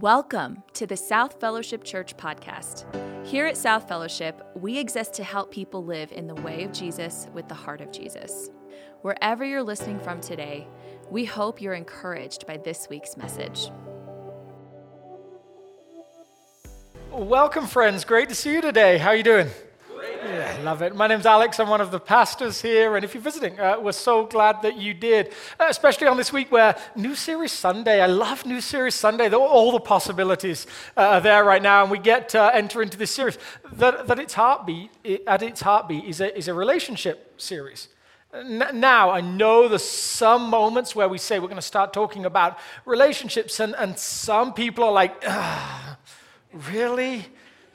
Welcome to the South Fellowship Church podcast. Here at South Fellowship, we exist to help people live in the way of Jesus with the heart of Jesus. Wherever you're listening from today, we hope you're encouraged by this week's message. Welcome, friends. Great to see you today. How are you doing? Yeah, love it. My name's Alex. I'm one of the pastors here. And if you're visiting, uh, we're so glad that you did, uh, especially on this week where New Series Sunday, I love New Series Sunday. All the possibilities uh, are there right now. And we get to enter into this series that, that its heartbeat, at its heartbeat, is a, is a relationship series. Now, I know there's some moments where we say we're going to start talking about relationships, and, and some people are like, really?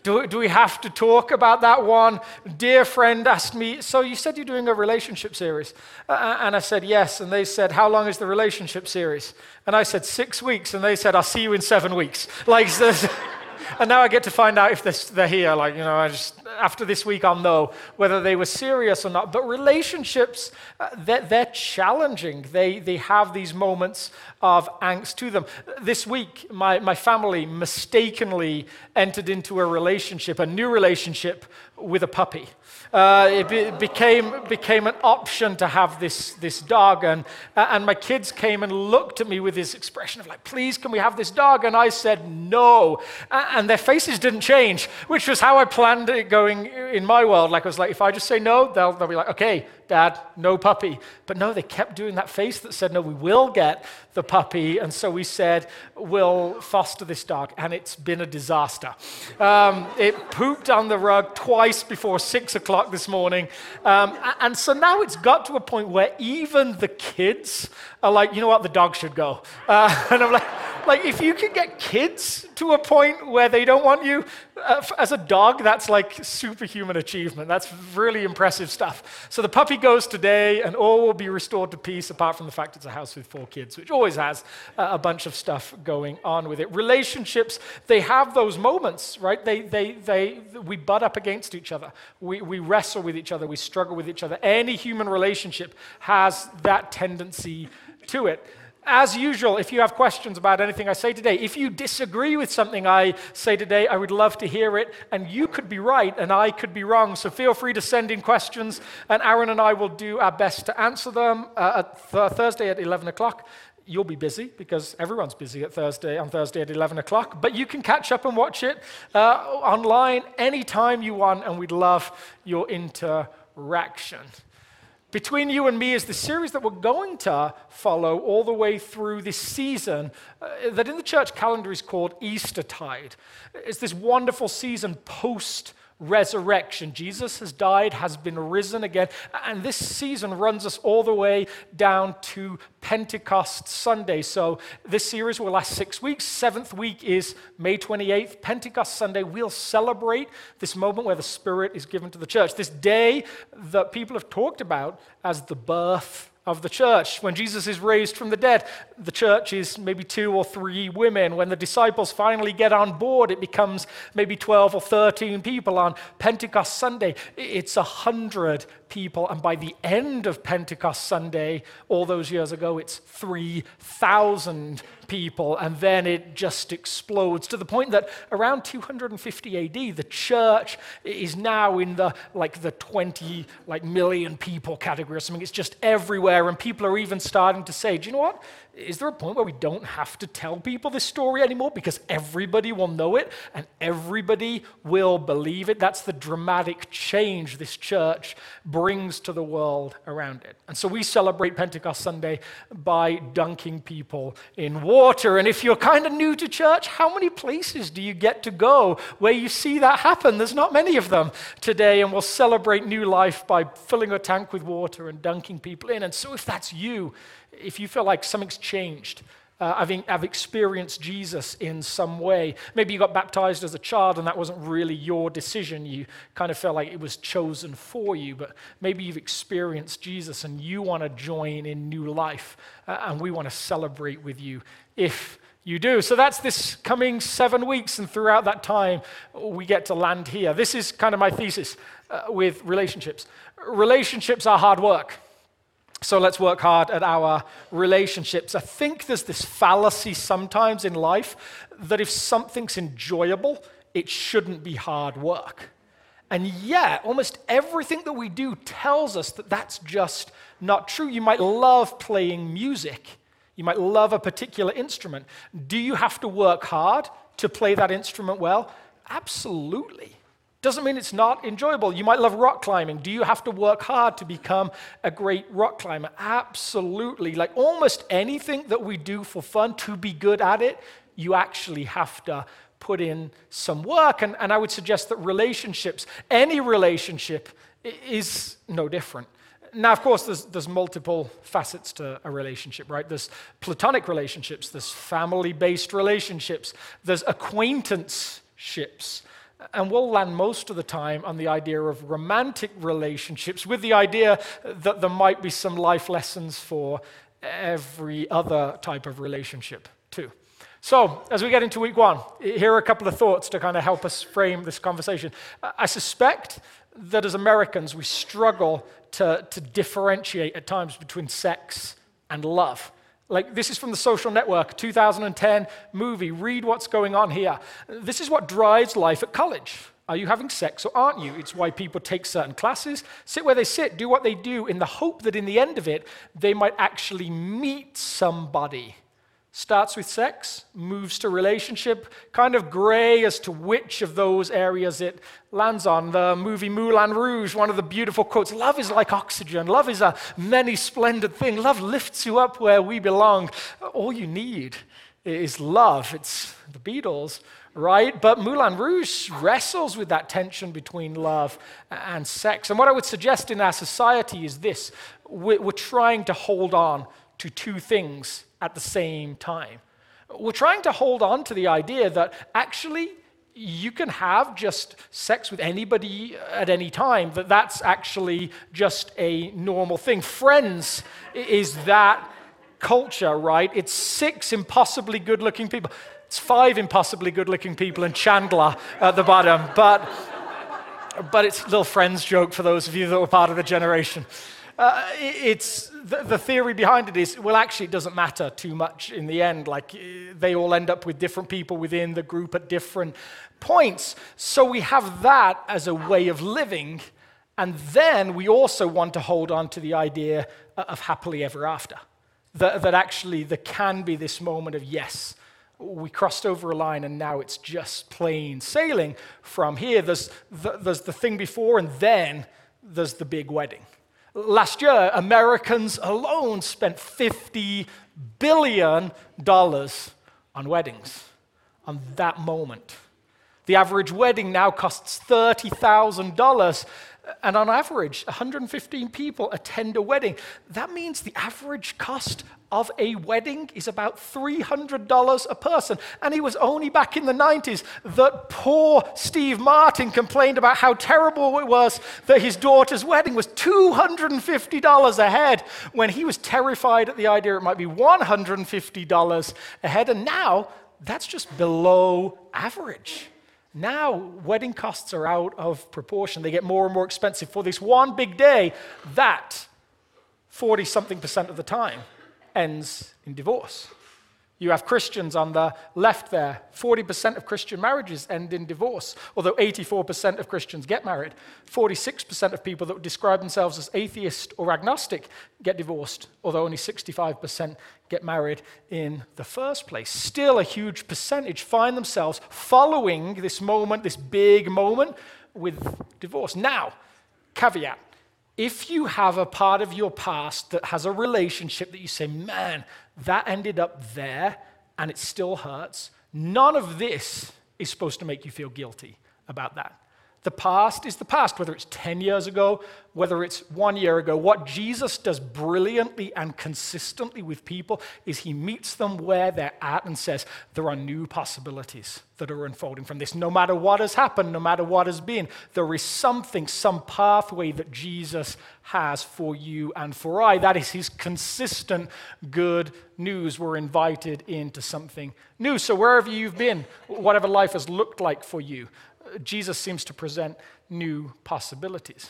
Do, do we have to talk about that one? Dear friend asked me, So you said you're doing a relationship series? Uh, and I said, Yes. And they said, How long is the relationship series? And I said, Six weeks. And they said, I'll see you in seven weeks. Like, and now I get to find out if they're, they're here. Like, you know, I just, after this week, I'll know whether they were serious or not. But relationships, uh, they're, they're, challenging. They, they have these moments of angst to them. This week, my, my family mistakenly entered into a relationship, a new relationship with a puppy. Uh, it be, became, became an option to have this, this dog. And, uh, and my kids came and looked at me with this expression of, like, please, can we have this dog? And I said, no. And their faces didn't change, which was how I planned it going in my world. Like, I was like, if I just say no, they'll, they'll be like, okay, Dad, no puppy. But no, they kept doing that face that said, no, we will get the puppy. And so we said, we'll foster this dog. And it's been a disaster. Um, it pooped on the rug twice before six o'clock this morning. Um, and so now it's got to a point where even the kids are like, you know what, the dog should go. Uh, and I'm like, like, if you can get kids to a point where they don't want you uh, as a dog, that's like superhuman achievement. That's really impressive stuff. So the puppy goes today, and all will be restored to peace, apart from the fact it's a house with four kids, which always has a bunch of stuff going on with it. Relationships, they have those moments, right? They, they, they, we butt up against each other, we, we wrestle with each other, we struggle with each other. Any human relationship has that tendency to it. As usual, if you have questions about anything I say today, if you disagree with something I say today, I would love to hear it. And you could be right and I could be wrong. So feel free to send in questions, and Aaron and I will do our best to answer them uh, at th- Thursday at 11 o'clock. You'll be busy because everyone's busy at Thursday on Thursday at 11 o'clock. But you can catch up and watch it uh, online anytime you want, and we'd love your interaction. Between You and Me is the series that we're going to follow all the way through this season uh, that in the church calendar is called Eastertide. It's this wonderful season post resurrection. Jesus has died, has been risen again. And this season runs us all the way down to Pentecost Sunday. So this series will last six weeks. Seventh week is May 28th. Pentecost Sunday, we'll celebrate this moment where the Spirit is given to the church. This day that people have talked about as the birth of the church. When Jesus is raised from the dead, the church is maybe two or three women. When the disciples finally get on board, it becomes maybe 12 or 13 people. On Pentecost Sunday, it's a hundred people. And by the end of Pentecost Sunday, all those years ago, it's 3,000 people, and then it just explodes to the point that around 250 AD, the church is now in the like the 20 like million people category or something. It's just everywhere, and people are even starting to say, do you know what? Is there a point where we don't have to tell people this story anymore because everybody will know it and everybody will believe it? That's the dramatic change this church brings to the world around it. And so we celebrate Pentecost Sunday by dunking people in water. And if you're kind of new to church, how many places do you get to go where you see that happen? There's not many of them today. And we'll celebrate new life by filling a tank with water and dunking people in. And so if that's you, if you feel like something's changed, uh, I've, I've experienced Jesus in some way. Maybe you got baptized as a child and that wasn't really your decision. You kind of felt like it was chosen for you, but maybe you've experienced Jesus and you want to join in new life, uh, and we want to celebrate with you if you do. So that's this coming seven weeks, and throughout that time, we get to land here. This is kind of my thesis uh, with relationships. Relationships are hard work. So let's work hard at our relationships. I think there's this fallacy sometimes in life that if something's enjoyable, it shouldn't be hard work. And yet, almost everything that we do tells us that that's just not true. You might love playing music, you might love a particular instrument. Do you have to work hard to play that instrument well? Absolutely. Doesn't mean it's not enjoyable. You might love rock climbing. Do you have to work hard to become a great rock climber? Absolutely. Like almost anything that we do for fun to be good at it, you actually have to put in some work. And, and I would suggest that relationships, any relationship, is no different. Now, of course, there's, there's multiple facets to a relationship, right? There's platonic relationships, there's family based relationships, there's acquaintanceships. And we'll land most of the time on the idea of romantic relationships with the idea that there might be some life lessons for every other type of relationship, too. So, as we get into week one, here are a couple of thoughts to kind of help us frame this conversation. I suspect that as Americans, we struggle to, to differentiate at times between sex and love. Like, this is from the social network, 2010 movie. Read what's going on here. This is what drives life at college. Are you having sex or aren't you? It's why people take certain classes, sit where they sit, do what they do, in the hope that in the end of it, they might actually meet somebody starts with sex, moves to relationship, kind of gray as to which of those areas it lands on. The movie Moulin Rouge, one of the beautiful quotes Love is like oxygen. Love is a many splendid thing. Love lifts you up where we belong. All you need is love. It's the Beatles, right? But Moulin Rouge wrestles with that tension between love and sex. And what I would suggest in our society is this we're trying to hold on to two things at the same time. We're trying to hold on to the idea that actually you can have just sex with anybody at any time, that that's actually just a normal thing. Friends is that culture, right? It's six impossibly good looking people. It's five impossibly good looking people and Chandler at the bottom, but, but it's a little friends joke for those of you that were part of the generation. Uh, it's the, the, theory behind it is well, actually, it doesn't matter too much in the end. Like they all end up with different people within the group at different points. So we have that as a way of living. And then we also want to hold on to the idea of happily ever after. That, that actually there can be this moment of, yes, we crossed over a line and now it's just plain sailing from here. There's the, there's the thing before, and then there's the big wedding. Last year, Americans alone spent $50 billion on weddings, on that moment. The average wedding now costs $30,000 and on average, 115 people attend a wedding. That means the average cost of a wedding is about $300 a person. And it was only back in the 90s that poor Steve Martin complained about how terrible it was that his daughter's wedding was $250 a head when he was terrified at the idea it might be $150 a head. And now that's just below average. Now, wedding costs are out of proportion. They get more and more expensive. For this one big day, that 40 something percent of the time ends in divorce. You have Christians on the left there. 40% of Christian marriages end in divorce, although 84% of Christians get married. 46% of people that would describe themselves as atheist or agnostic get divorced, although only 65% get married in the first place. Still, a huge percentage find themselves following this moment, this big moment, with divorce. Now, caveat if you have a part of your past that has a relationship that you say, man, that ended up there and it still hurts, none of this is supposed to make you feel guilty about that. The past is the past, whether it's 10 years ago, whether it's one year ago. What Jesus does brilliantly and consistently with people is he meets them where they're at and says, There are new possibilities that are unfolding from this. No matter what has happened, no matter what has been, there is something, some pathway that Jesus has for you and for I. That is his consistent good news. We're invited into something new. So, wherever you've been, whatever life has looked like for you, Jesus seems to present new possibilities.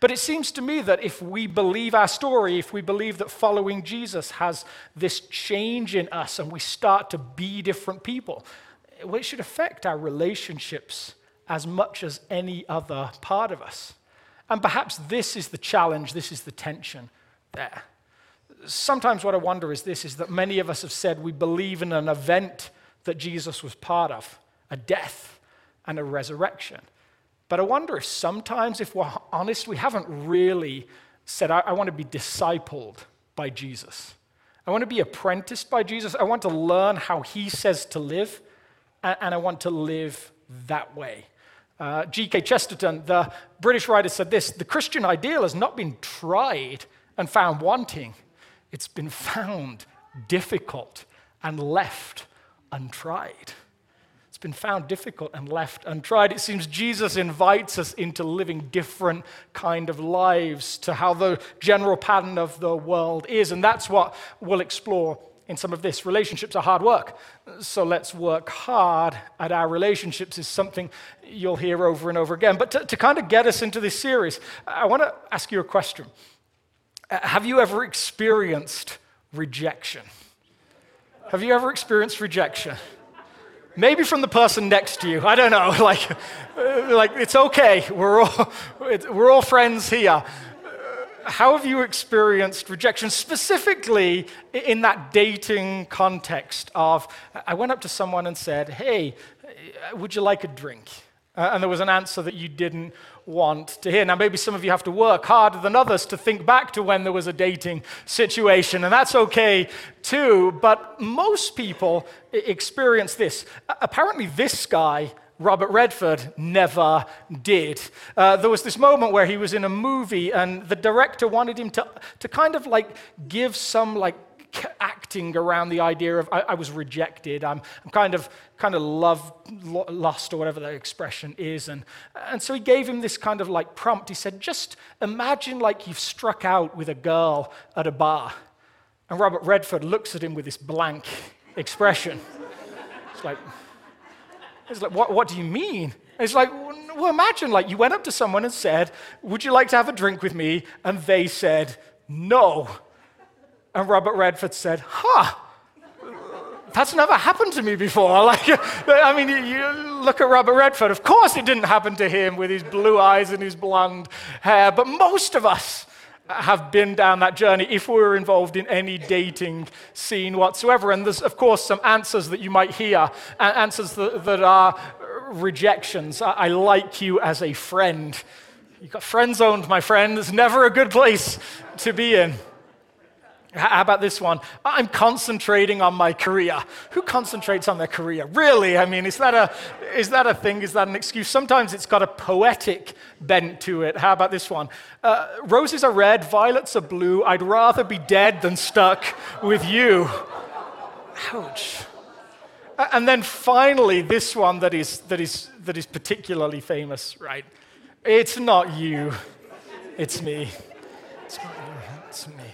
But it seems to me that if we believe our story, if we believe that following Jesus has this change in us and we start to be different people, well, it should affect our relationships as much as any other part of us. And perhaps this is the challenge, this is the tension there. Sometimes what I wonder is this is that many of us have said we believe in an event that Jesus was part of, a death and a resurrection. But I wonder if sometimes, if we're honest, we haven't really said, I, I want to be discipled by Jesus. I want to be apprenticed by Jesus. I want to learn how he says to live, and, and I want to live that way. Uh, G.K. Chesterton, the British writer, said this The Christian ideal has not been tried and found wanting, it's been found difficult and left untried. Been found difficult and left untried. It seems Jesus invites us into living different kind of lives to how the general pattern of the world is. And that's what we'll explore in some of this. Relationships are hard work. So let's work hard at our relationships, is something you'll hear over and over again. But to, to kind of get us into this series, I want to ask you a question uh, Have you ever experienced rejection? Have you ever experienced rejection? Maybe from the person next to you. I don't know. Like, uh, like it's okay. We're all, we're all friends here. How have you experienced rejection, specifically in that dating context of I went up to someone and said, Hey, uh, would you like a drink? Uh, and there was an answer that you didn't want to hear. Now, maybe some of you have to work harder than others to think back to when there was a dating situation, and that's okay too. But most people experience this. Apparently, this guy. Robert Redford never did. Uh, there was this moment where he was in a movie, and the director wanted him to, to kind of like give some like acting around the idea of I, I was rejected. I'm, I'm, kind of kind of love lost or whatever the expression is, and and so he gave him this kind of like prompt. He said, just imagine like you've struck out with a girl at a bar, and Robert Redford looks at him with this blank expression. It's like. It's like, what, what do you mean? It's like, well, imagine like you went up to someone and said, Would you like to have a drink with me? And they said, No. And Robert Redford said, Huh, that's never happened to me before. Like, I mean, you, you, look at Robert Redford. Of course, it didn't happen to him with his blue eyes and his blonde hair, but most of us have been down that journey if we were involved in any dating scene whatsoever. And there's, of course, some answers that you might hear, answers that, that are rejections. I, I like you as a friend. You got friend zoned, my friend. It's never a good place to be in. How about this one? I'm concentrating on my career. Who concentrates on their career? Really? I mean, is that a, is that a thing? Is that an excuse? Sometimes it's got a poetic bent to it. How about this one? Uh, roses are red, violets are blue. I'd rather be dead than stuck with you. Ouch. And then finally, this one that is, that is, that is particularly famous, right? It's not you, it's me. It's not you, it's me.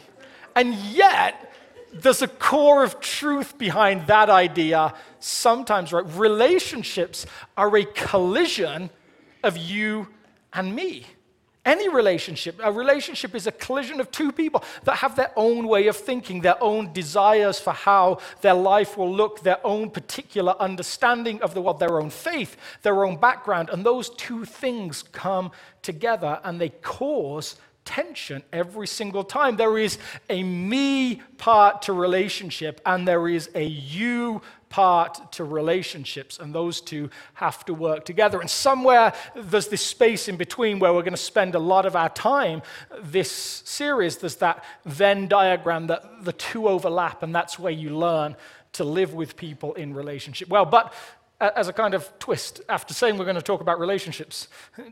And yet, there's a core of truth behind that idea sometimes, right? Relationships are a collision of you and me. Any relationship, a relationship is a collision of two people that have their own way of thinking, their own desires for how their life will look, their own particular understanding of the world, their own faith, their own background. And those two things come together and they cause tension every single time. There is a me part to relationship, and there is a you part to relationships, and those two have to work together. And somewhere there's this space in between where we're going to spend a lot of our time. This series, there's that Venn diagram that the two overlap, and that's where you learn to live with people in relationship well. But as a kind of twist, after saying we're going to talk about relationships,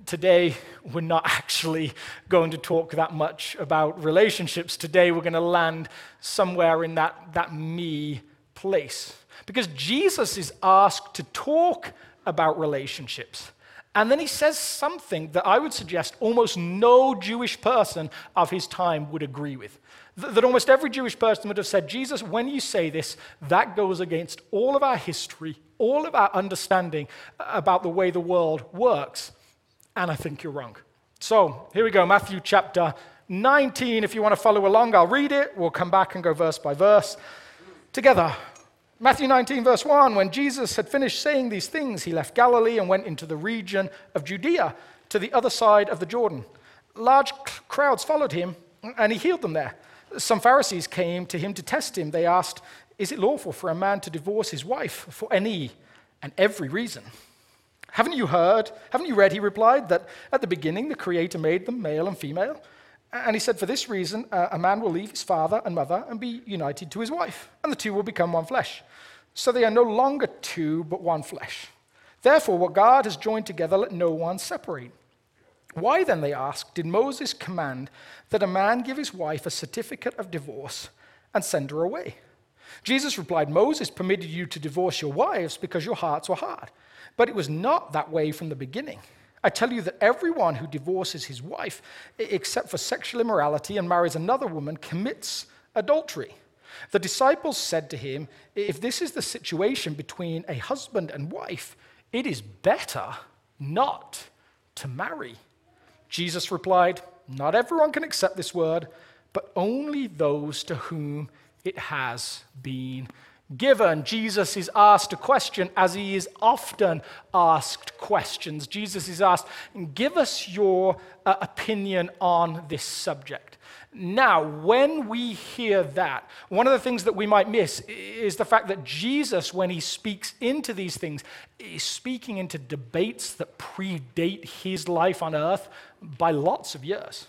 today we're not actually going to talk that much about relationships. Today we're going to land somewhere in that, that me place. Because Jesus is asked to talk about relationships. And then he says something that I would suggest almost no Jewish person of his time would agree with. That almost every Jewish person would have said, Jesus, when you say this, that goes against all of our history, all of our understanding about the way the world works. And I think you're wrong. So here we go, Matthew chapter 19. If you want to follow along, I'll read it. We'll come back and go verse by verse together. Matthew 19, verse 1 When Jesus had finished saying these things, he left Galilee and went into the region of Judea to the other side of the Jordan. Large crowds followed him, and he healed them there. Some Pharisees came to him to test him. They asked, Is it lawful for a man to divorce his wife for any and every reason? Haven't you heard? Haven't you read? He replied, that at the beginning the Creator made them male and female. And he said, For this reason, uh, a man will leave his father and mother and be united to his wife, and the two will become one flesh. So they are no longer two, but one flesh. Therefore, what God has joined together, let no one separate. Why then, they asked, did Moses command that a man give his wife a certificate of divorce and send her away? Jesus replied, Moses permitted you to divorce your wives because your hearts were hard. But it was not that way from the beginning. I tell you that everyone who divorces his wife, except for sexual immorality, and marries another woman, commits adultery. The disciples said to him, If this is the situation between a husband and wife, it is better not to marry. Jesus replied, Not everyone can accept this word, but only those to whom it has been given. Jesus is asked a question as he is often asked questions. Jesus is asked, Give us your uh, opinion on this subject. Now, when we hear that, one of the things that we might miss is the fact that Jesus, when he speaks into these things, is speaking into debates that predate his life on earth by lots of years.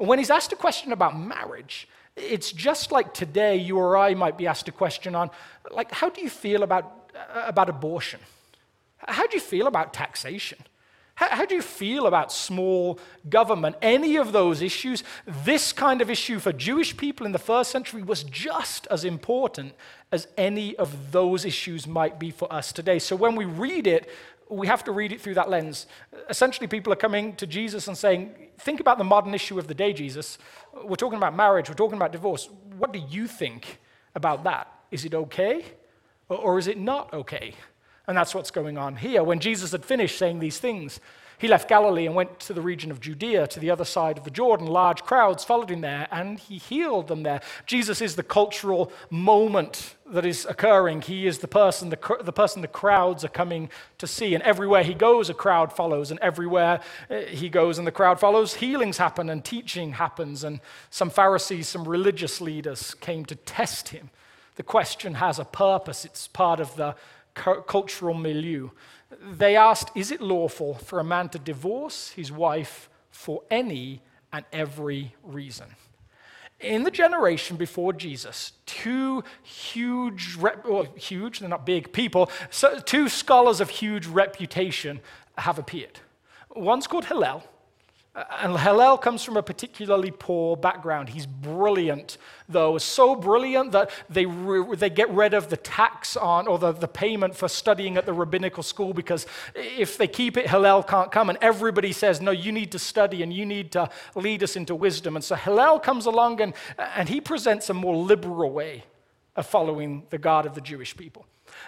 And when he's asked a question about marriage, it's just like today, you or I might be asked a question on, like, how do you feel about, uh, about abortion? How do you feel about taxation? How, how, do you feel about small government? Any of those issues, this kind of issue for Jewish people in the first century was just as important as any of those issues might be for us today. So when we read it, we have to read it through that lens. Essentially, people are coming to Jesus and saying, Think about the modern issue of the day, Jesus. We're talking about marriage, we're talking about divorce. What do you think about that? Is it okay or is it not okay? And that's what's going on here. When Jesus had finished saying these things, he left Galilee and went to the region of Judea, to the other side of the Jordan. Large crowds followed him there, and he healed them there. Jesus is the cultural moment that is occurring. He is the person the, the person the crowds are coming to see. And everywhere he goes, a crowd follows. And everywhere eh, he goes and the crowd follows, healings happen and teaching happens. And some Pharisees, some religious leaders came to test him. The question has a purpose, it's part of the cultural milieu they asked, Is it lawful for a man to divorce his wife for any and every reason? In the generation before Jesus, two huge, well, huge, they're not big people, so two scholars of huge reputation have appeared. One's called Hillel, and Hillel comes from a particularly poor background. He's brilliant, though, so brilliant that they, re- they get rid of the tax on or the, the payment for studying at the rabbinical school because if they keep it, Hillel can't come. And everybody says, No, you need to study and you need to lead us into wisdom. And so Hillel comes along and, and he presents a more liberal way of following the God of the Jewish people.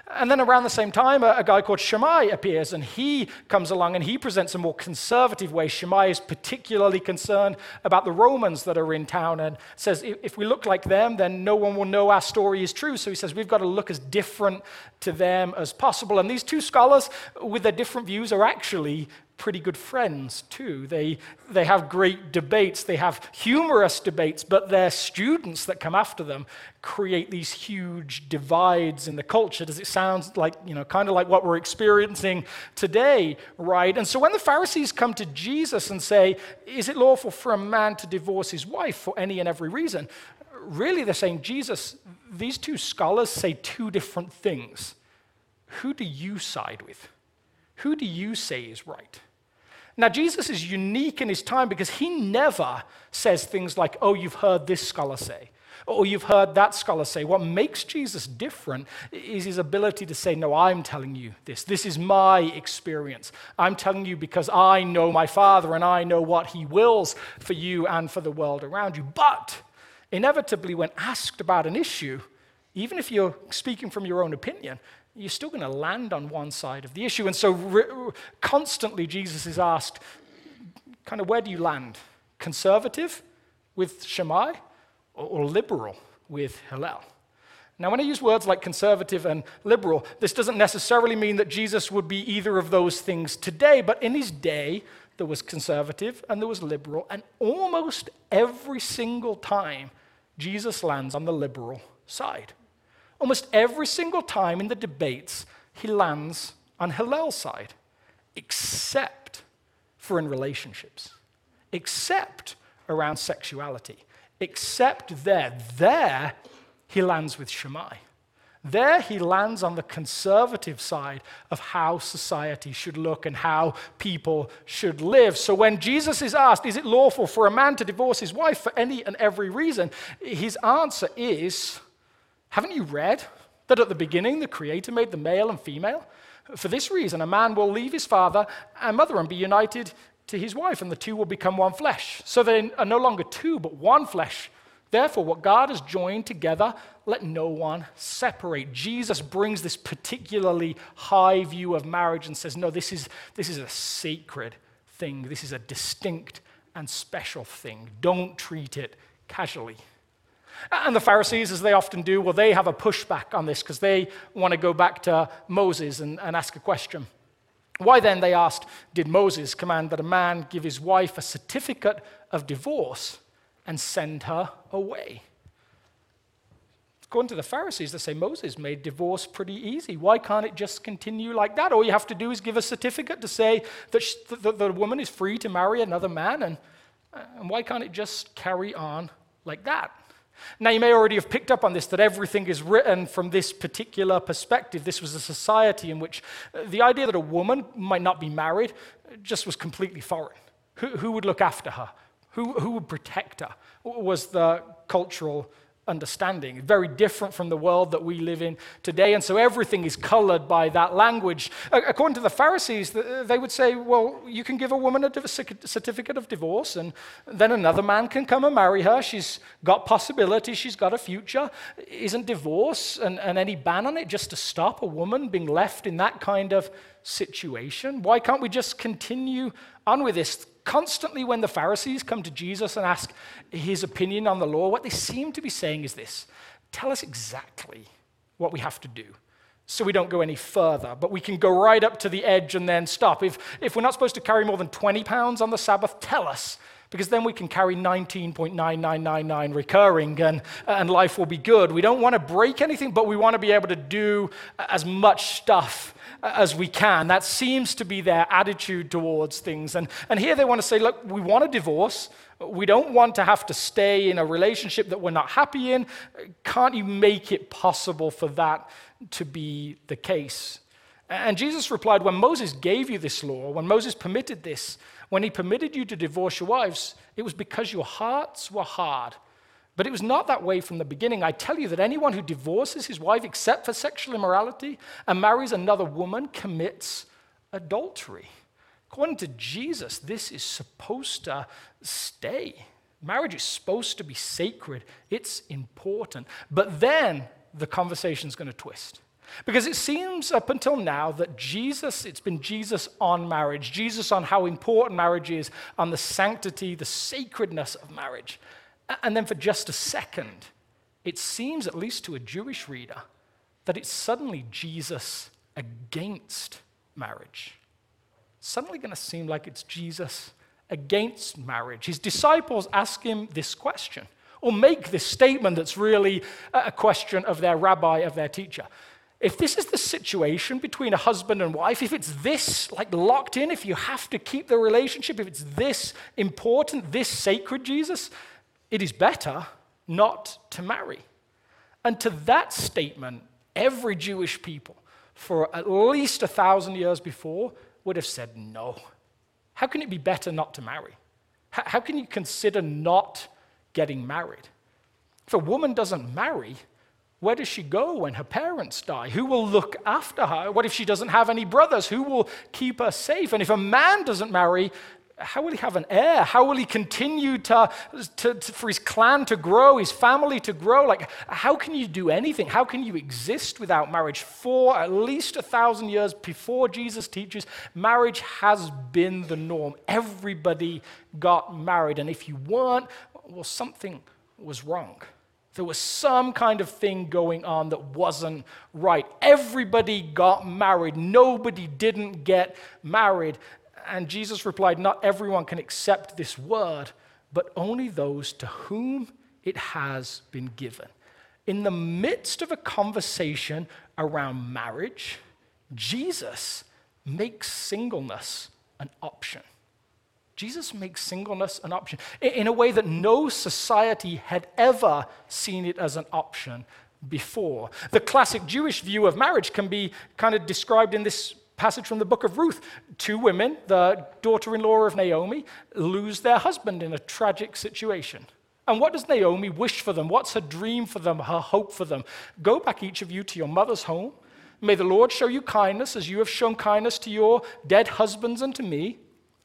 And then around the same time, a, guy called Shammai appears, and he comes along and he presents a more conservative way. Shammai is particularly concerned about the Romans that are in town and says, if we look like them, then no one will know our story is true. So he says, we've got to look as different to them as possible. And these two scholars, with their different views, are actually pretty good friends too. They, they have great debates, they have humorous debates, but their students that come after them create these huge divides in the culture. Does it sound like, you know, kind of like what we're experiencing today, right? And so when the Pharisees come to Jesus and say, Is it lawful for a man to divorce his wife for any and every reason? Really, they're saying, Jesus, these two scholars say two different things. Who do you side with? Who do you say is right? Now, Jesus is unique in his time because he never says things like, oh, you've heard this scholar say, or oh, you've heard that scholar say. What makes Jesus different is his ability to say, no, I'm telling you this. This is my experience. I'm telling you because I know my Father and I know what he wills for you and for the world around you. But inevitably, when asked about an issue, even if you're speaking from your own opinion, you're still going to land on one side of the issue. And so, re- constantly, Jesus is asked, kind of where do you land? Conservative with Shammai or, or liberal with Hillel? Now, when I use words like conservative and liberal, this doesn't necessarily mean that Jesus would be either of those things today, but in his day, there was conservative and there was liberal, and almost every single time, Jesus lands on the liberal side. Almost every single time in the debates, he lands on Hillel's side, except for in relationships, except around sexuality, except there. There, he lands with Shammai. There he lands on the conservative side of how society should look and how people should live. So when Jesus is asked, is it lawful for a man to divorce his wife for any and every reason? His answer is, haven't you read that at the beginning the Creator made the male and female? For this reason, a man will leave his father and mother and be united to his wife, and the two will become one flesh. So they are no longer two, but one flesh. Therefore, what God has joined together, let no one separate. Jesus brings this particularly high view of marriage and says, no, this is, this is a sacred thing. This is a distinct and special thing. Don't treat it casually. And the Pharisees, as they often do, well, they have a pushback on this because they want to go back to Moses and, and ask a question. Why then, they asked, did Moses command that a man give his wife a certificate of divorce and send her away? According to the Pharisees, they say Moses made divorce pretty easy. Why can't it just continue like that? All you have to do is give a certificate to say that, she, the woman is free to marry another man, and, and why can't it just carry on like that? Now, you may already have picked up on this that everything is written from this particular perspective. This was a society in which uh, the idea that a woman might not be married just was completely foreign. Who, who would look after her? Who, who would protect her? Was the cultural understanding. Very different from the world that we live in today. And so everything is colored by that language. According to the Pharisees, uh, they would say, well, you can give a woman a certificate of divorce, and then another man can come and marry her. She's got possibilities, she's got a future. Isn't divorce and, and any ban on it just to stop a woman being left in that kind of situation? Why can't we just continue on with this? Constantly, when the Pharisees come to Jesus and ask his opinion on the law, what they seem to be saying is this tell us exactly what we have to do so we don't go any further, but we can go right up to the edge and then stop. If, if we're not supposed to carry more than 20 pounds on the Sabbath, tell us, because then we can carry 19.9999 recurring and, and life will be good. We don't want to break anything, but we want to be able to do as much stuff as we can. That seems to be their attitude towards things. And, and here they want to say, look, we want a divorce. We don't want to have to stay in a relationship that we're not happy in. Can't you make it possible for that to be the case? And Jesus replied, When Moses gave you this law, when Moses permitted this, when he permitted you to divorce your wives, it was because your hearts were hard but it was not that way from the beginning. I tell you that anyone who divorces his wife except for sexual immorality and marries another woman commits adultery. According to Jesus, this is supposed to stay. Marriage is supposed to be sacred, it's important. But then the conversation's going to twist. Because it seems up until now that Jesus, it's been Jesus on marriage, Jesus on how important marriage is, on the sanctity, the sacredness of marriage. And then for just a second, it seems, at least to a Jewish reader, that it's suddenly Jesus against marriage. Suddenly going to seem like it's Jesus against marriage. His disciples ask him this question, or make this statement that's really a question of their rabbi, of their teacher. If this is the situation between a husband and wife, if it's this like locked in, if you have to keep the relationship, if it's this important, this sacred, Jesus, it is better not to marry. And to that statement, every Jewish people for at least a thousand years before would have said no. How can it be better not to marry? How can you consider not getting married? If a woman doesn't marry, where does she go when her parents die? Who will look after her? What if she doesn't have any brothers? Who will keep her safe? And if a man doesn't marry, how will he have an heir? How will he continue to, to, to, for his clan to grow, his family to grow? Like, how can you do anything? How can you exist without marriage? For at least a thousand years before Jesus teaches, marriage has been the norm. Everybody got married. And if you weren't, well, something was wrong. There was some kind of thing going on that wasn't right. Everybody got married. Nobody didn't get married. And Jesus replied, Not everyone can accept this word, but only those to whom it has been given. In the midst of a conversation around marriage, Jesus makes singleness an option. Jesus makes singleness an option in a way that no society had ever seen it as an option before. The classic Jewish view of marriage can be kind of described in this passage from the book of Ruth. Two women, the daughter in law of Naomi, lose their husband in a tragic situation. And what does Naomi wish for them? What's her dream for them, her hope for them? Go back, each of you, to your mother's home. May the Lord show you kindness as you have shown kindness to your dead husbands and to me.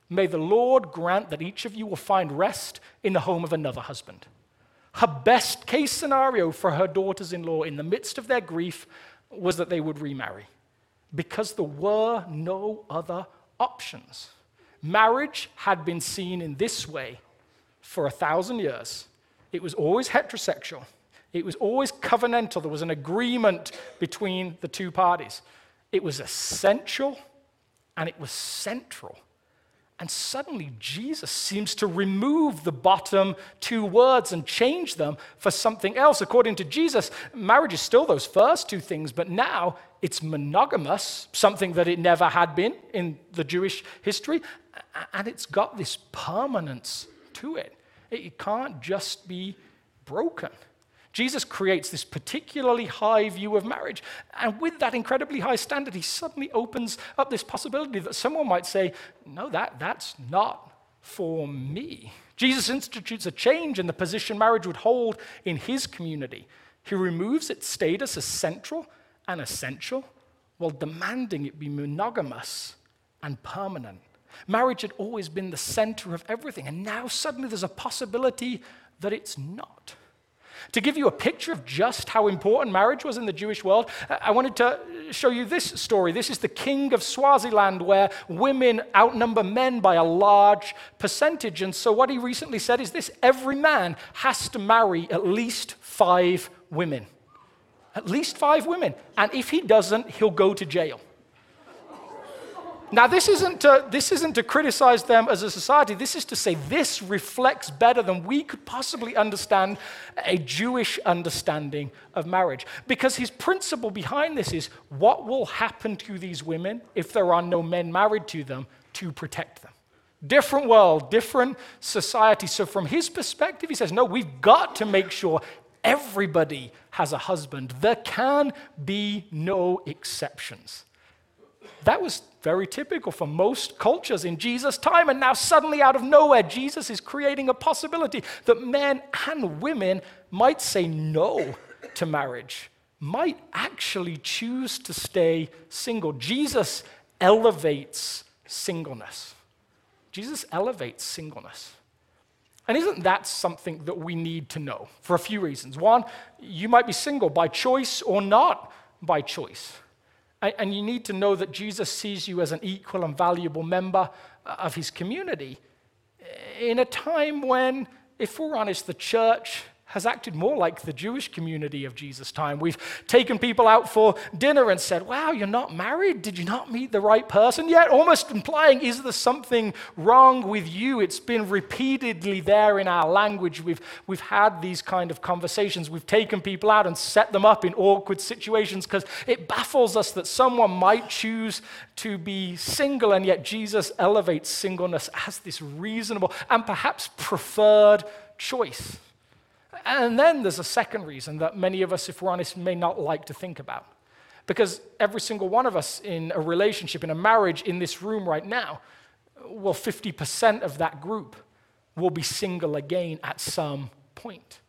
May the Lord grant that each of you will find rest in the home of another husband. Her best case scenario for her daughters in law in the midst of their grief was that they would remarry because there were no other options. Marriage had been seen in this way for a thousand years. It was always heterosexual, it was always covenantal. There was an agreement between the two parties. It was essential and it was central. And suddenly, Jesus seems to remove the bottom two words and change them for something else. According to Jesus, marriage is still those first two things, but now it's monogamous, something that it never had been in the Jewish history, and it's got this permanence to it. It can't just be broken. Jesus creates this particularly high view of marriage. And with that incredibly high standard, he suddenly opens up this possibility that someone might say, No, that, that's not for me. Jesus institutes a change in the position marriage would hold in his community. He removes its status as central and essential while demanding it be monogamous and permanent. Marriage had always been the center of everything, and now suddenly there's a possibility that it's not. To give you a picture of just how important marriage was in the Jewish world, uh, I wanted to show you this story. This is the king of Swaziland, where women outnumber men by a large percentage. And so, what he recently said is this every man has to marry at least five women. At least five women. And if he doesn't, he'll go to jail. Now, this isn't, to, this isn't to criticize them as a society. This is to say this reflects better than we could possibly understand a Jewish understanding of marriage. Because his principle behind this is what will happen to these women if there are no men married to them to protect them? Different world, different society. So, from his perspective, he says, no, we've got to make sure everybody has a husband. There can be no exceptions. That was very typical for most cultures in Jesus' time. And now, suddenly, out of nowhere, Jesus is creating a possibility that men and women might say no to marriage, might actually choose to stay single. Jesus elevates singleness. Jesus elevates singleness. And isn't that something that we need to know for a few reasons? One, you might be single by choice or not by choice. And you need to know that Jesus sees you as an equal and valuable member uh, of his community eh, in a time when, if we're honest, the church has acted more like the Jewish community of Jesus' time. We've taken people out for dinner and said, Wow, you're not married? Did you not meet the right person yet? Almost implying, Is there something wrong with you? It's been repeatedly there in our language. We've, we've had these kind of conversations. We've taken people out and set them up in awkward situations because it baffles us that someone might choose to be single, and yet Jesus elevates singleness as this reasonable and perhaps preferred choice. And then there's a second reason that many of us, if we're honest, may not like to think about. Because every single one of us in a relationship, in a marriage in this room right now, well, 50% of that group will be single again at some point.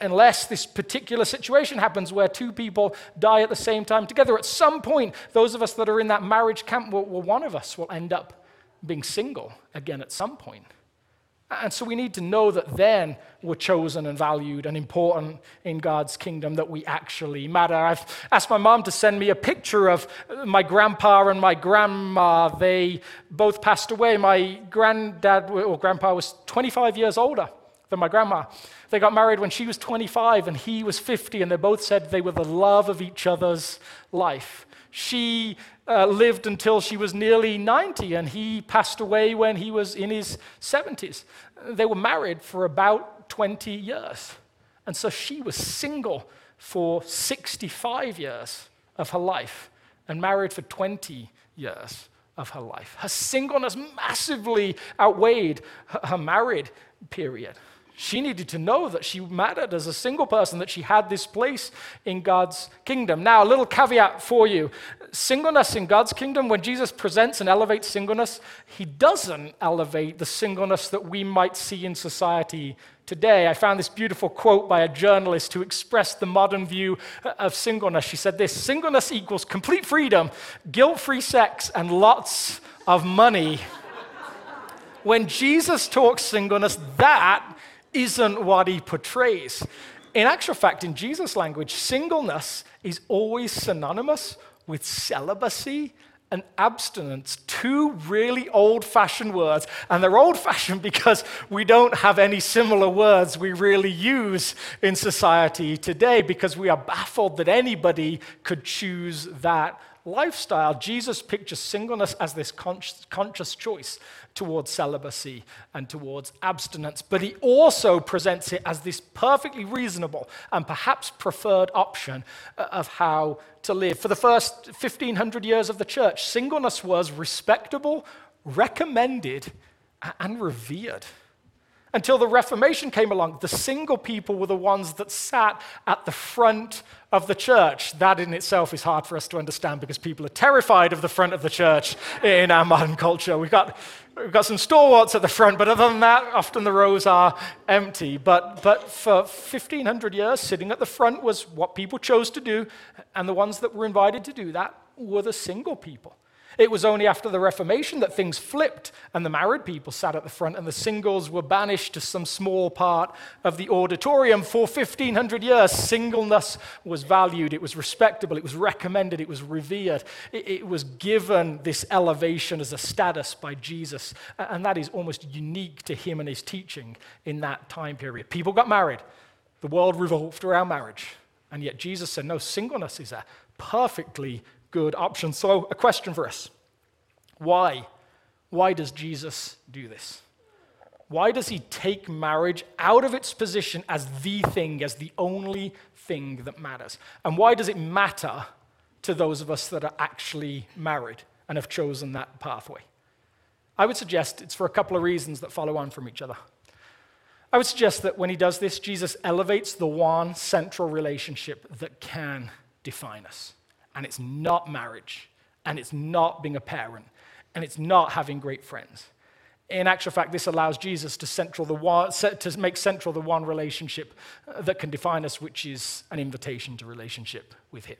Unless this particular situation happens where two people die at the same time together, at some point, those of us that are in that marriage camp, well, one of us will end up being single again at some point. And so we need to know that then we're chosen and valued and important in God's kingdom, that we actually matter. I've asked my mom to send me a picture of my grandpa and my grandma. They both passed away. My granddad or grandpa was 25 years older than my grandma. They got married when she was 25 and he was 50, and they both said they were the love of each other's life. She uh, lived until she was nearly 90, and he passed away when he was in his 70s. They were married for about 20 years. And so she was single for 65 years of her life and married for 20 years of her life. Her singleness massively outweighed her married period. She needed to know that she mattered as a single person, that she had this place in God's kingdom. Now, a little caveat for you singleness in God's kingdom, when Jesus presents and elevates singleness, he doesn't elevate the singleness that we might see in society today. I found this beautiful quote by a journalist who expressed the modern view of singleness. She said this Singleness equals complete freedom, guilt free sex, and lots of money. when Jesus talks singleness, that isn't what he portrays. In actual fact, in Jesus' language, singleness is always synonymous with celibacy and abstinence, two really old fashioned words. And they're old fashioned because we don't have any similar words we really use in society today because we are baffled that anybody could choose that lifestyle. Jesus pictures singleness as this conscious choice towards celibacy and towards abstinence, but he also presents it as this perfectly reasonable and perhaps preferred option uh, of how to live. For the first 1500 years of the church, singleness was respectable, recommended, and revered. Until the Reformation came along, the single people were the ones that sat at the front of the church. That in itself is hard for us to understand because people are terrified of the front of the church in our modern culture. We've got, we've got some stalwarts at the front, but other than that, often the rows are empty. But, but for 1500 years, sitting at the front was what people chose to do, and the ones that were invited to do that were the single people. It was only after the Reformation that things flipped and the married people sat at the front and the singles were banished to some small part of the auditorium. For 1500 years, singleness was valued, it was respectable, it was recommended, it was revered, it, it was given this elevation as a status by Jesus. And that is almost unique to him and his teaching in that time period. People got married, the world revolved around marriage. And yet Jesus said, no, singleness is a perfectly good option. So, a question for us why? Why does Jesus do this? Why does he take marriage out of its position as the thing, as the only thing that matters? And why does it matter to those of us that are actually married and have chosen that pathway? I would suggest it's for a couple of reasons that follow on from each other. I would suggest that when he does this, Jesus elevates the one central relationship that can define us. And it's not marriage, and it's not being a parent, and it's not having great friends. In actual fact, this allows Jesus to, central the one, to make central the one relationship uh, that can define us, which is an invitation to relationship with Him.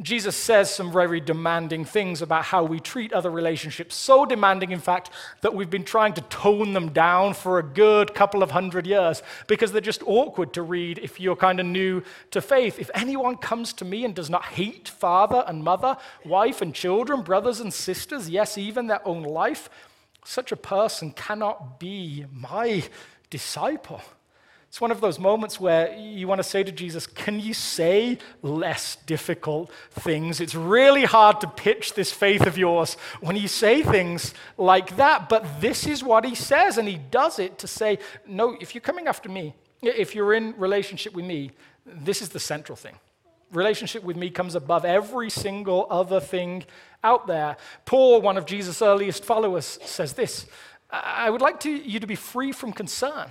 Jesus says some very demanding things about how we treat other relationships. So demanding, in fact, that we've been trying to tone them down for a good couple of hundred years because they're just awkward to read if you're kind of new to faith. If anyone comes to me and does not hate father and mother, wife and children, brothers and sisters, yes, even their own life, such a person cannot be my disciple. It's one of those moments where you want to say to Jesus, Can you say less difficult things? It's really hard to pitch this faith of yours when you say things like that. But this is what he says, and he does it to say, No, if you're coming after me, if you're in relationship with me, this is the central thing. Relationship with me comes above every single other thing out there. Paul, one of Jesus' earliest followers, says this I would like to, you to be free from concern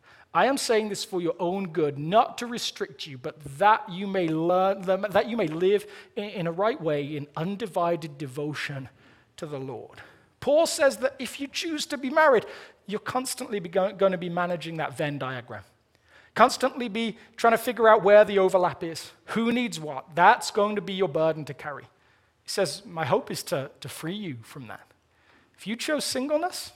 I am saying this for your own good, not to restrict you, but that you may learn, that you may live in a right way in undivided devotion to the Lord. Paul says that if you choose to be married, you're constantly going to be managing that Venn diagram. Constantly be trying to figure out where the overlap is, who needs what. That's going to be your burden to carry. He says, My hope is to, to free you from that. If you chose singleness,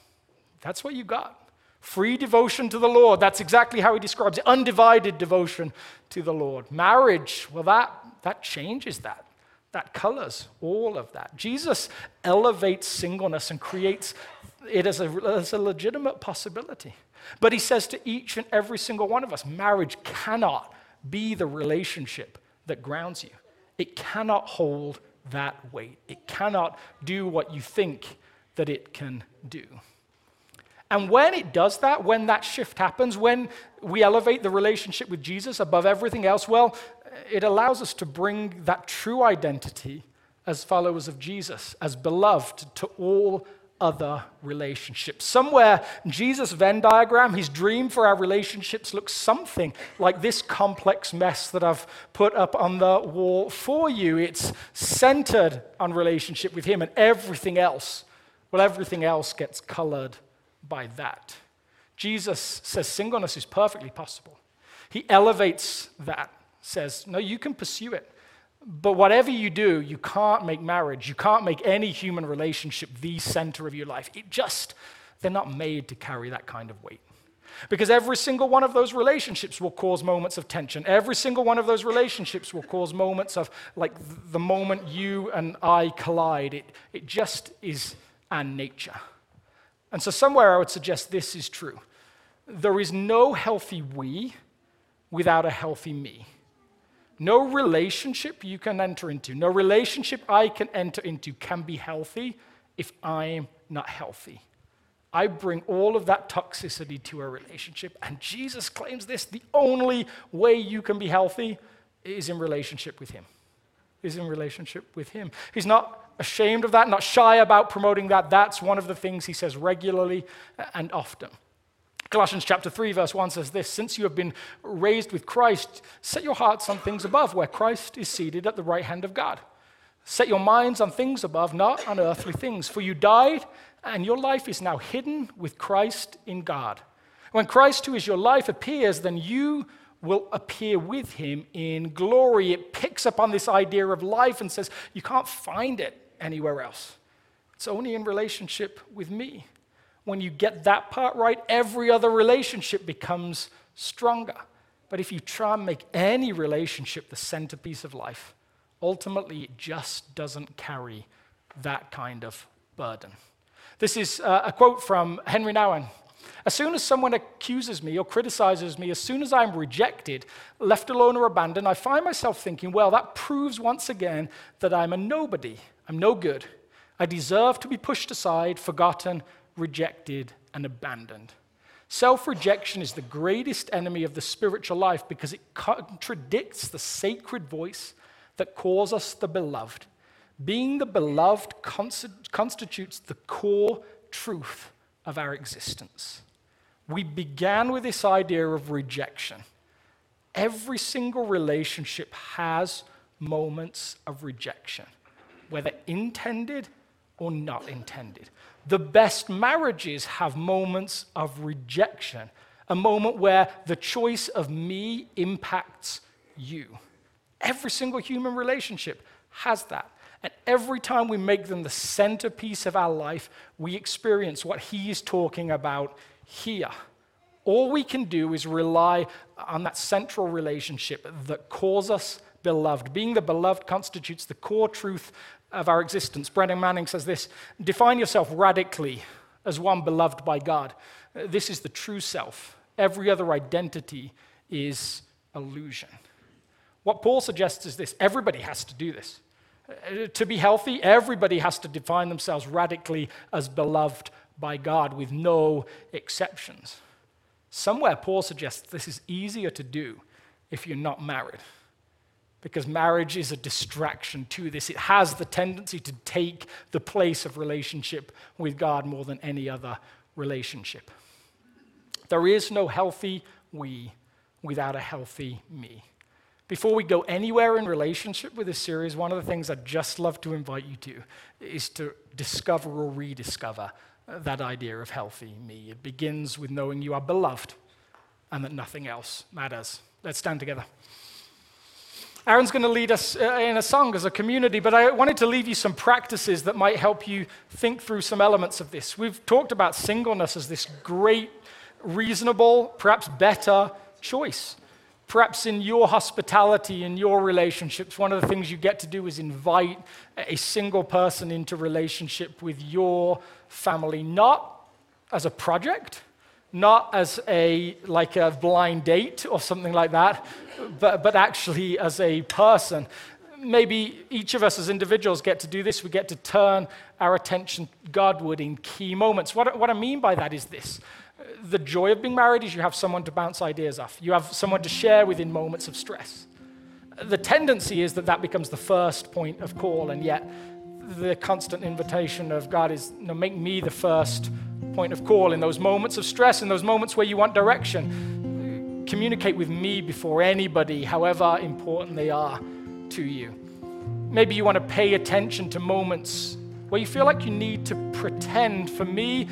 that's what you got. Free devotion to the Lord. That's exactly how he describes it. Undivided devotion to the Lord. Marriage, well, that, that changes that. That colors all of that. Jesus elevates singleness and creates it as a, as a legitimate possibility. But he says to each and every single one of us marriage cannot be the relationship that grounds you, it cannot hold that weight, it cannot do what you think that it can do. And when it does that, when that shift happens, when we elevate the relationship with Jesus above everything else, well, it allows us to bring that true identity as followers of Jesus, as beloved to all other relationships. Somewhere, Jesus' Venn diagram, his dream for our relationships looks something like this complex mess that I've put up on the wall for you. It's centered on relationship with him, and everything else, well, everything else gets colored by that. Jesus says singleness is perfectly possible. He elevates that, says, no, you can pursue it. But whatever you do, you can't make marriage, you can't make any human relationship the center of your life. It just, they're not made to carry that kind of weight. Because every single one of those relationships will cause moments of tension. Every single one of those relationships will cause moments of, like, the moment you and I collide. It, it just is our nature. And so, somewhere I would suggest this is true. There is no healthy we without a healthy me. No relationship you can enter into, no relationship I can enter into can be healthy if I'm not healthy. I bring all of that toxicity to a relationship, and Jesus claims this the only way you can be healthy is in relationship with Him. Is in relationship with Him. He's not ashamed of that, not shy about promoting that. That's one of the things he says regularly and often. Colossians chapter 3, verse 1 says this Since you have been raised with Christ, set your hearts on things above, where Christ is seated at the right hand of God. Set your minds on things above, not on earthly things. For you died, and your life is now hidden with Christ in God. When Christ, who is your life, appears, then you will appear with him in glory. It picks up on this idea of life and says, You can't find it anywhere else. It's only in relationship with me. When you get that part right, every other relationship becomes stronger. But if you try and make any relationship the centerpiece of life, ultimately it just doesn't carry that kind of burden. This is uh, a quote from Henri Nouwen. As soon as someone accuses me or criticizes me, as soon as I'm rejected, left alone or abandoned, I find myself thinking, well, that proves once again that I'm a nobody. I'm no good. I deserve to be pushed aside, forgotten, rejected, and abandoned. Self rejection is the greatest enemy of the spiritual life because it contradicts the sacred voice that calls us the beloved. Being the beloved constitutes the core truth of our existence. We began with this idea of rejection. Every single relationship has moments of rejection whether intended or not intended. The best marriages have moments of rejection, a moment where the choice of me impacts you. Every single human relationship has that. And every time we make them the centerpiece of our life, we experience what he is talking about here. All we can do is rely on that central relationship that calls us beloved. Being the beloved constitutes the core truth of our existence. Brennan Manning says this Define yourself radically as one beloved by God. This is the true self. Every other identity is illusion. What Paul suggests is this everybody has to do this. To be healthy, everybody has to define themselves radically as beloved by God with no exceptions. Somewhere, Paul suggests this is easier to do if you're not married because marriage is a distraction to this. It has the tendency to take the place of relationship with God more than any other relationship. There is no healthy we without a healthy me. Before we go anywhere in relationship with this series, one of the things I'd just love to invite you to is to discover or rediscover that idea of healthy me. It begins with knowing you are beloved and that nothing else matters. Let's stand together. Aaron's going to lead us uh, in a song as a community, but I wanted to leave you some practices that might help you think through some elements of this. We've talked about singleness as this great, reasonable, perhaps better choice. Perhaps in your hospitality, in your relationships, one of the things you get to do is invite a single person into relationship with your family, not as a project, not as a like a blind date or something like that, but, but actually as a person. Maybe each of us as individuals get to do this. We get to turn our attention Godward in key moments. What, what I mean by that is this the joy of being married is you have someone to bounce ideas off, you have someone to share with in moments of stress. The tendency is that that becomes the first point of call, and yet the constant invitation of God is you know, make me the first point of call in those moments of stress, in those moments where you want direction. Communicate with me before anybody, however important they are to you. Maybe you want to pay attention to moments where you feel like you need to pretend. For me,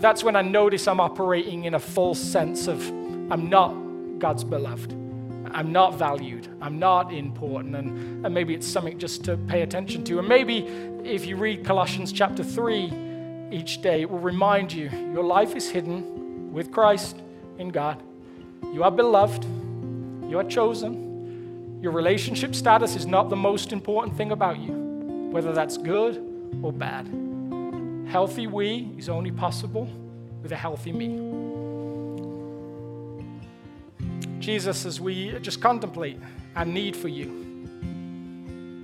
that's when I notice I'm operating in a false sense of I'm not God's beloved. I'm not valued. I'm not important. And, and maybe it's something just to pay attention to. And maybe if you read Colossians chapter 3 each day, it will remind you your life is hidden with Christ in God. You are beloved. You are chosen. Your relationship status is not the most important thing about you, whether that's good or bad. Healthy we is only possible with a healthy me. Jesus, as we just contemplate our need for you,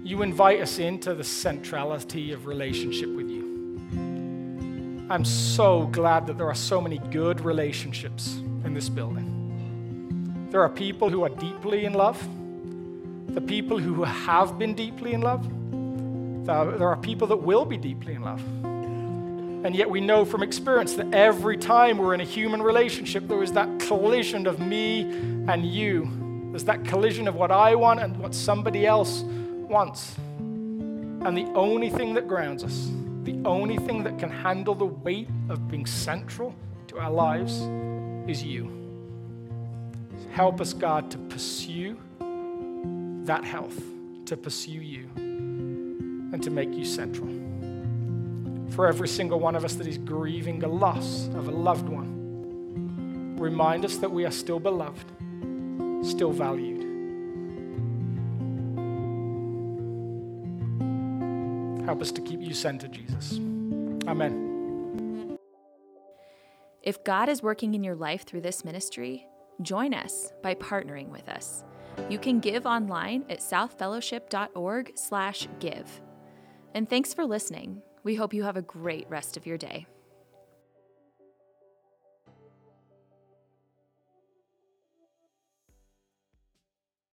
you invite us into the centrality of relationship with you. I'm so glad that there are so many good relationships in this building. There are people who are deeply in love, the people who have been deeply in love, there are people that will be deeply in love. And yet we know from experience that every time we're in a human relationship, there is that collision of me and you. There's that collision of what I want and what somebody else wants. And the only thing that grounds us, the only thing that can handle the weight of being central to our lives is you. Help us, God, to pursue that health, to pursue you, and to make you central for every single one of us that is grieving the loss of a loved one. Remind us that we are still beloved, still valued. Help us to keep you centered, Jesus. Amen. If God is working in your life through this ministry, join us by partnering with us. You can give online at southfellowship.org/give. And thanks for listening. We hope you have a great rest of your day.